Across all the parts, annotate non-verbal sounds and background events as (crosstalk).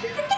Yeah. (laughs)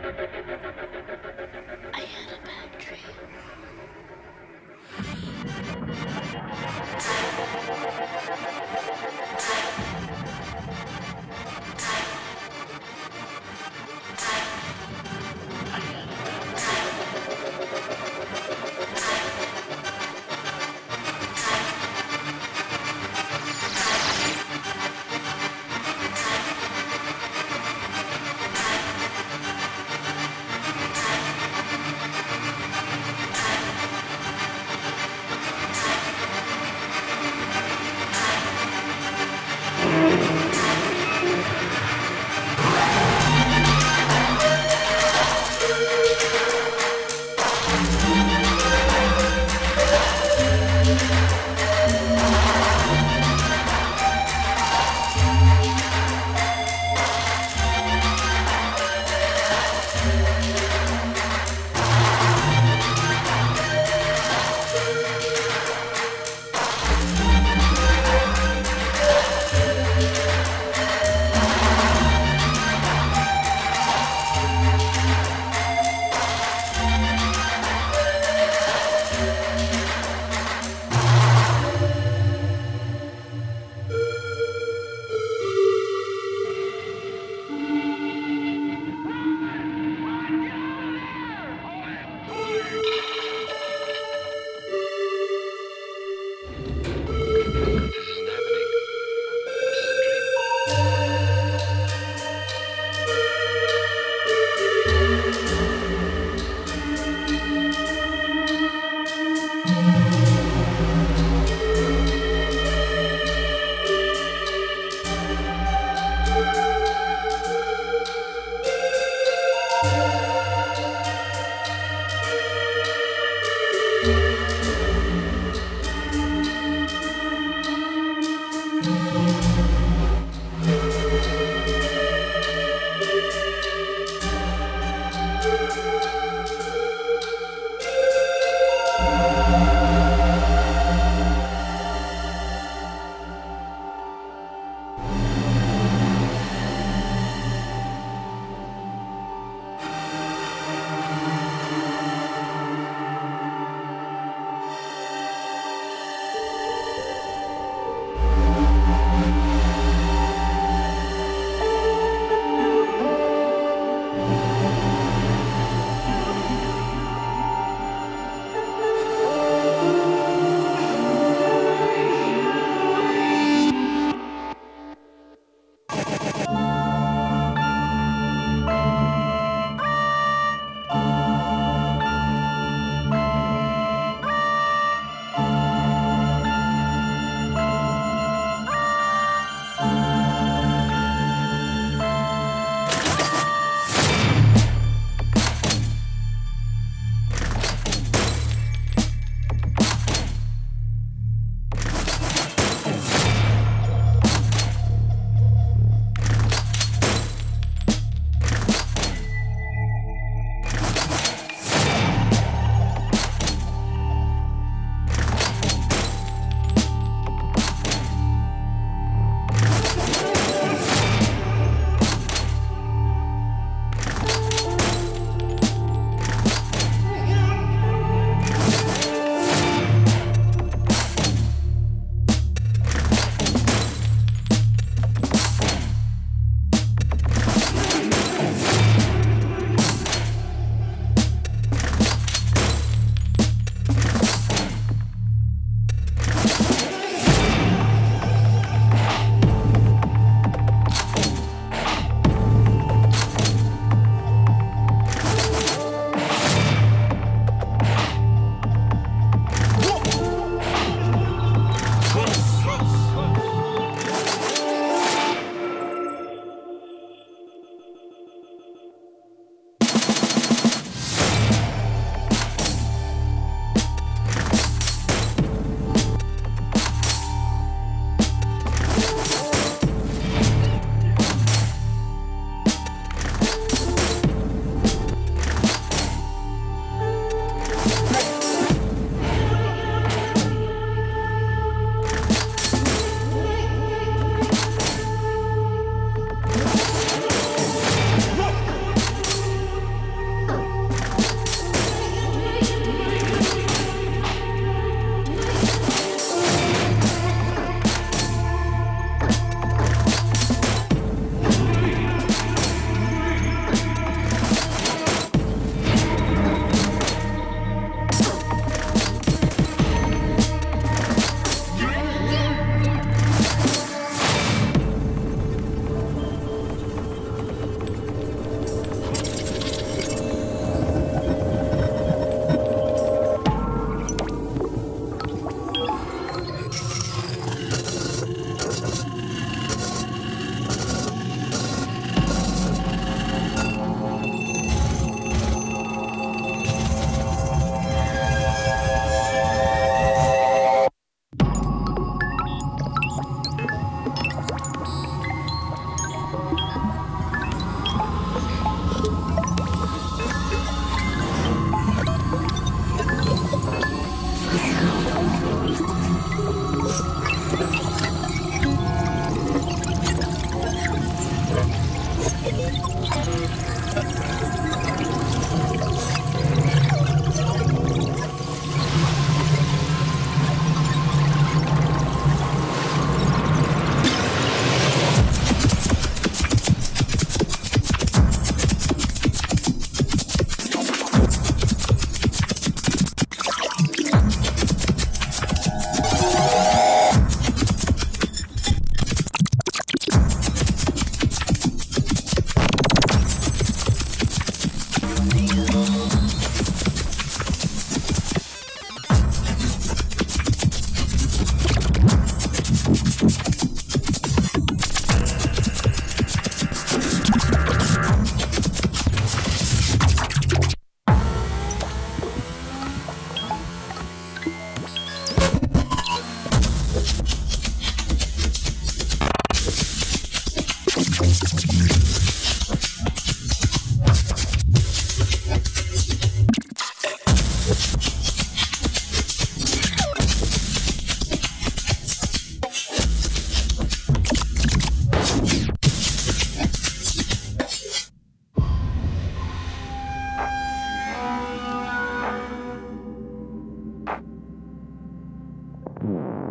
Mm-hmm.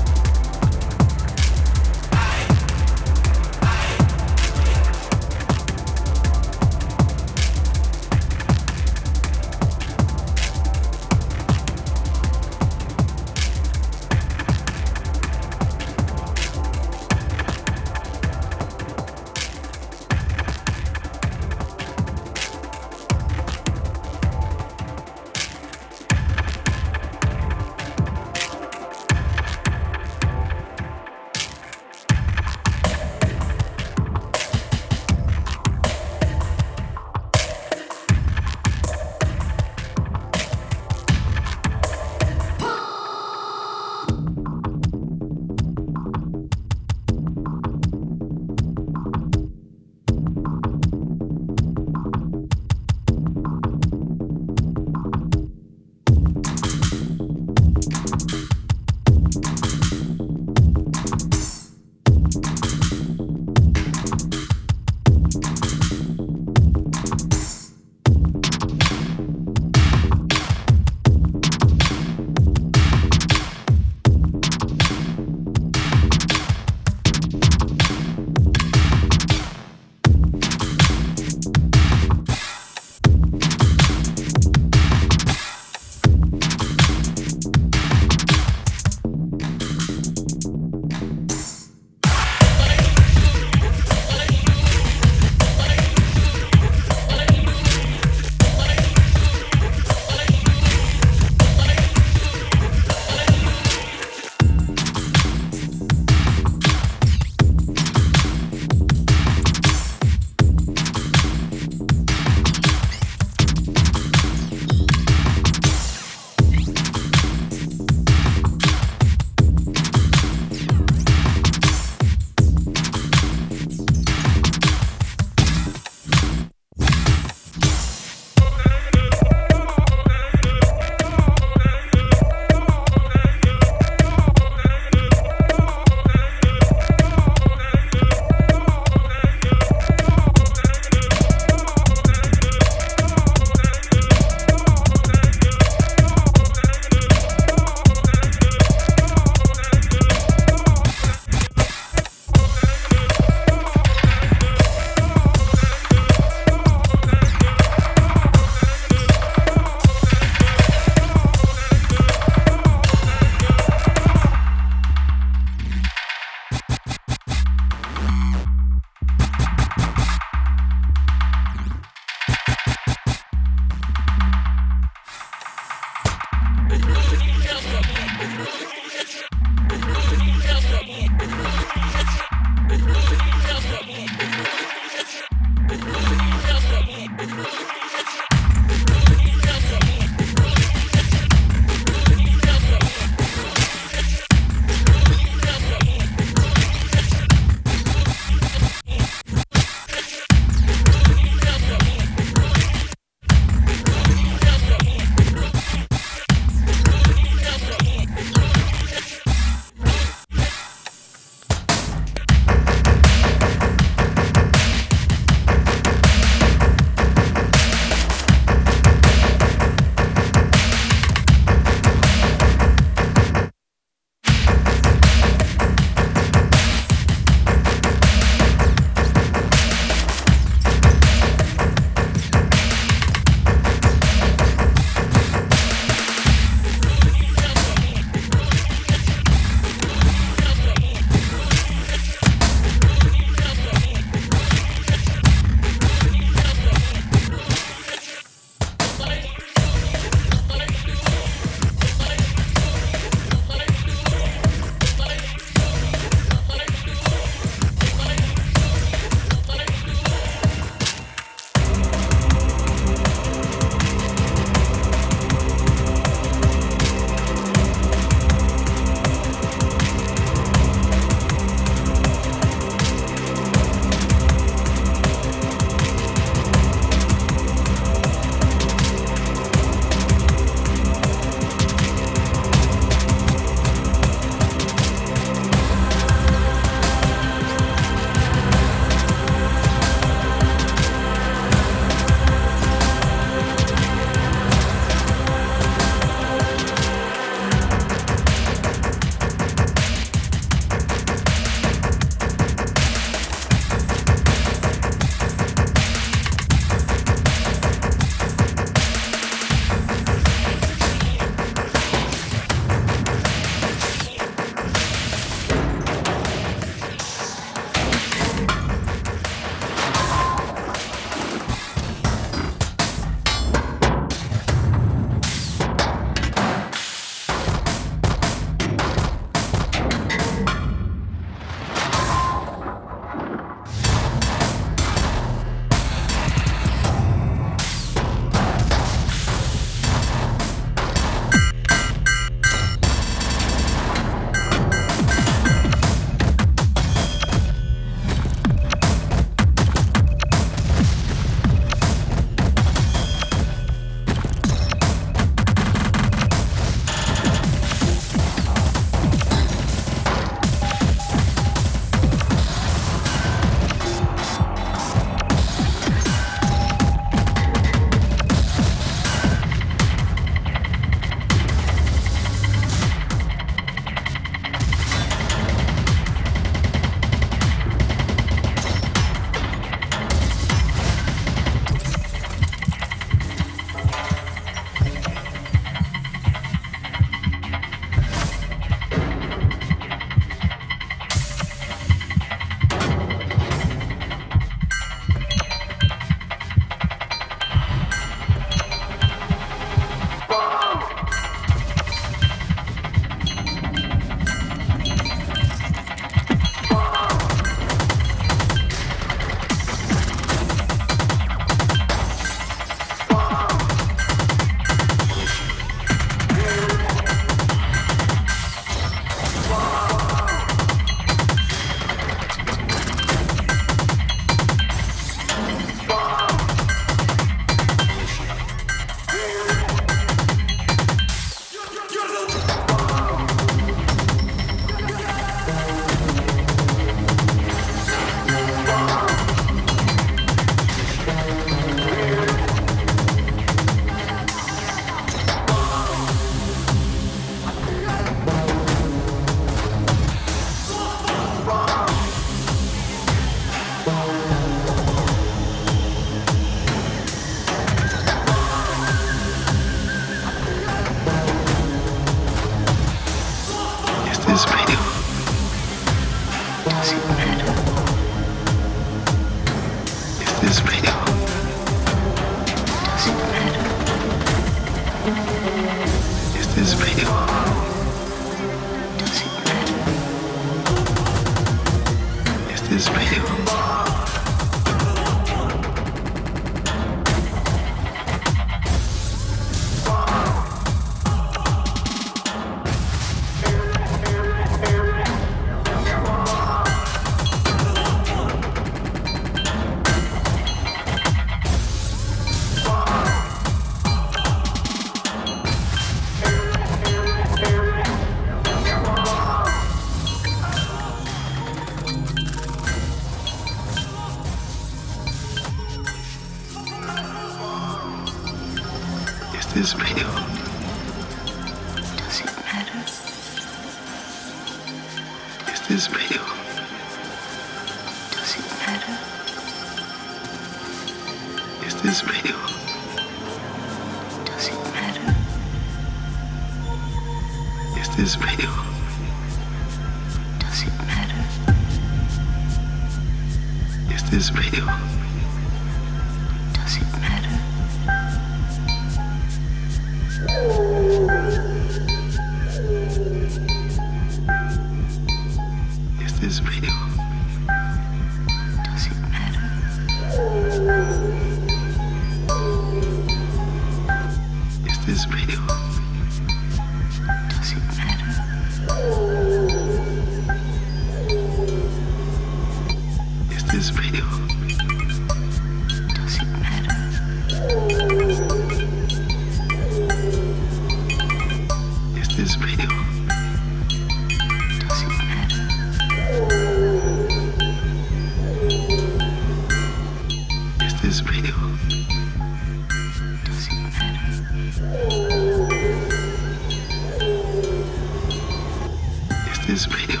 this video.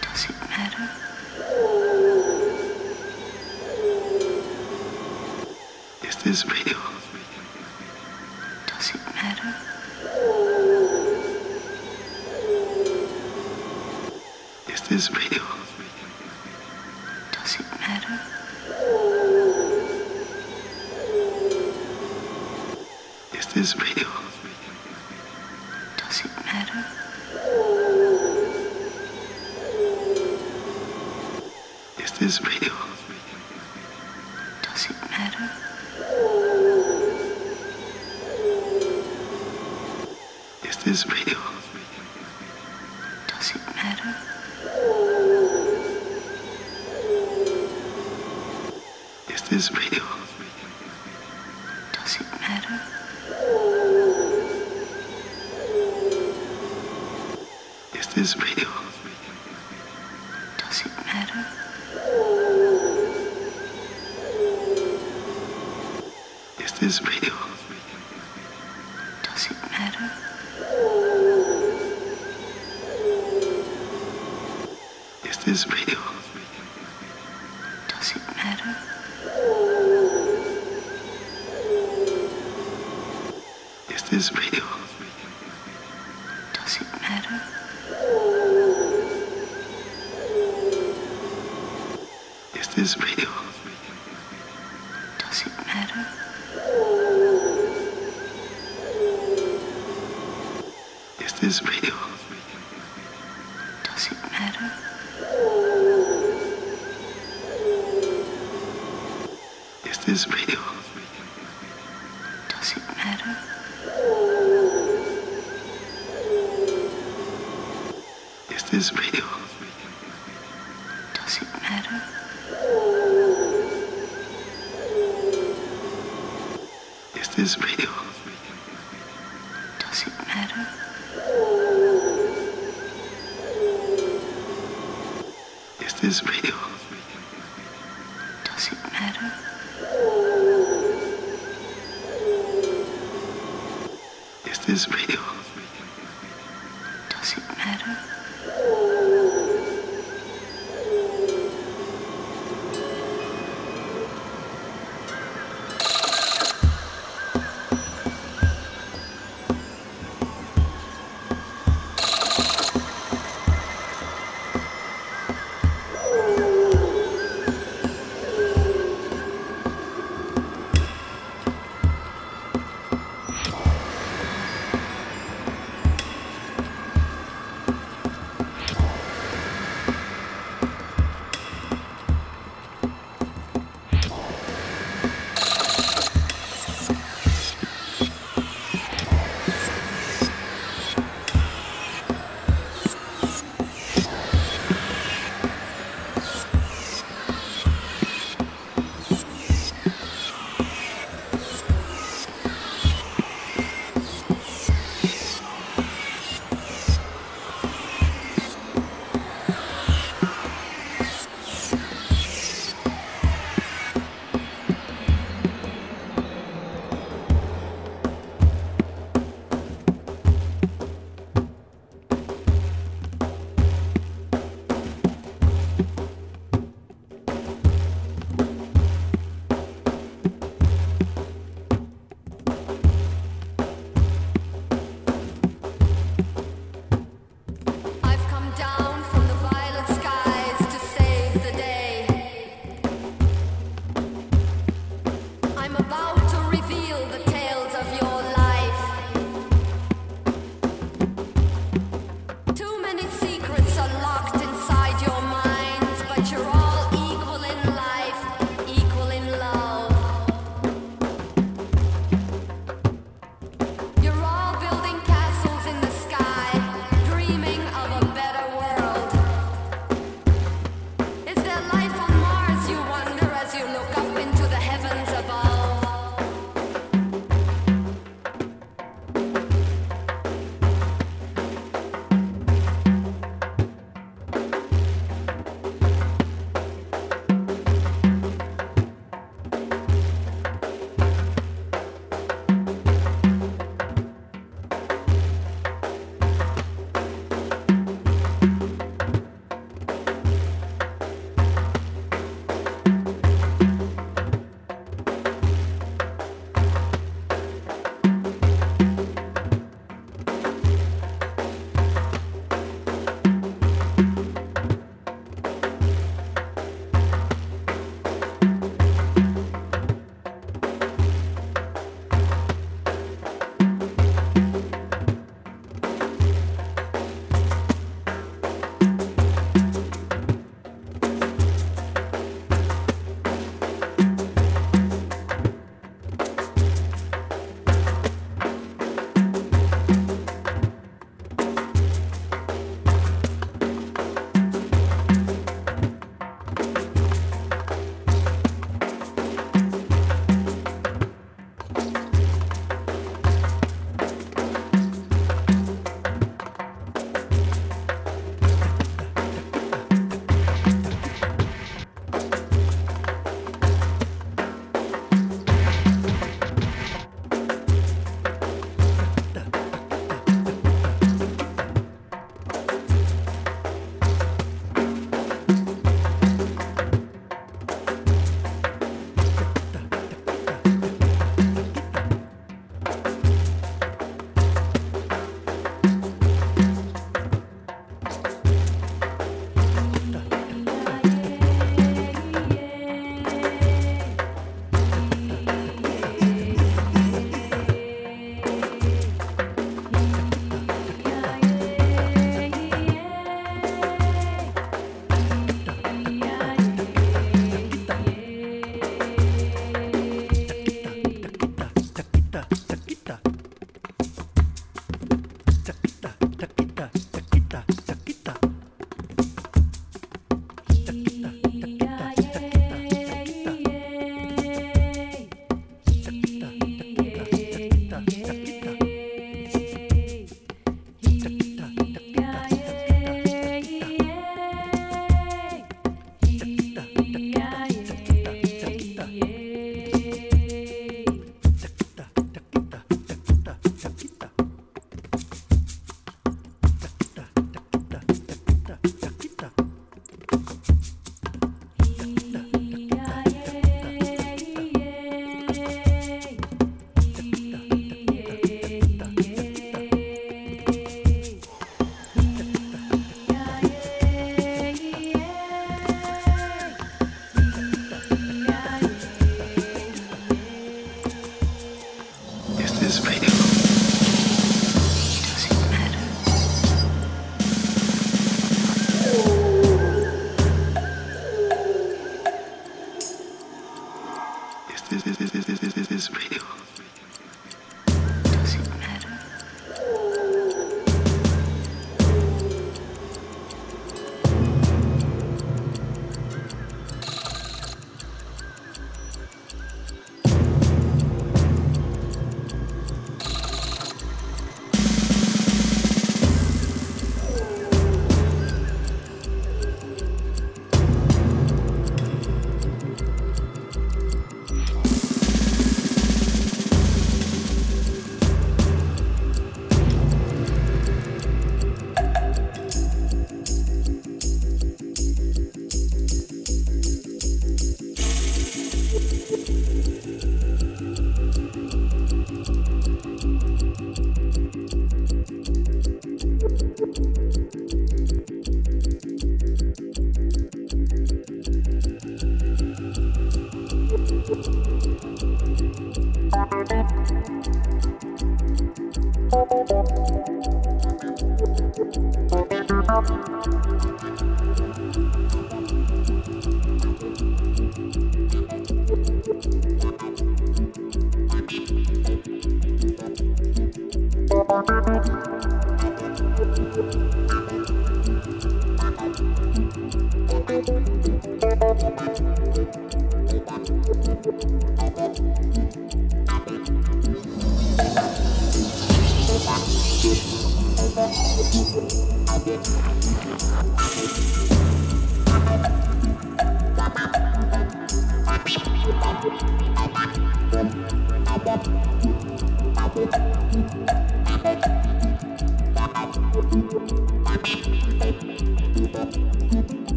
Does it matter? Is this real?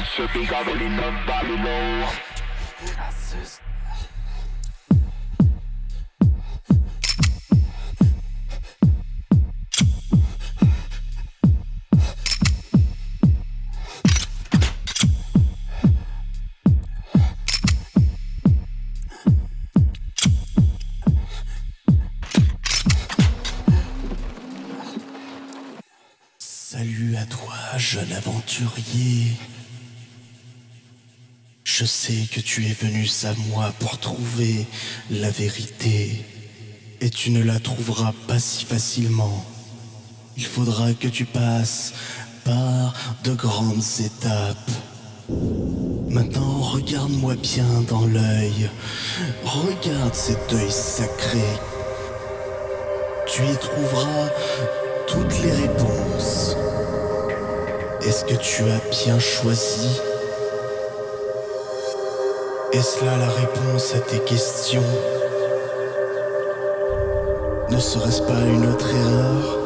that should be Salut à toi, jeune aventurier. Je sais que tu es venu à moi pour trouver la vérité. Et tu ne la trouveras pas si facilement. Il faudra que tu passes par de grandes étapes. Maintenant, regarde-moi bien dans l'œil. Regarde cet œil sacré. Tu y trouveras toutes les réponses. Est-ce que tu as bien choisi? Est-ce là la réponse à tes questions? Ne serait-ce pas une autre erreur?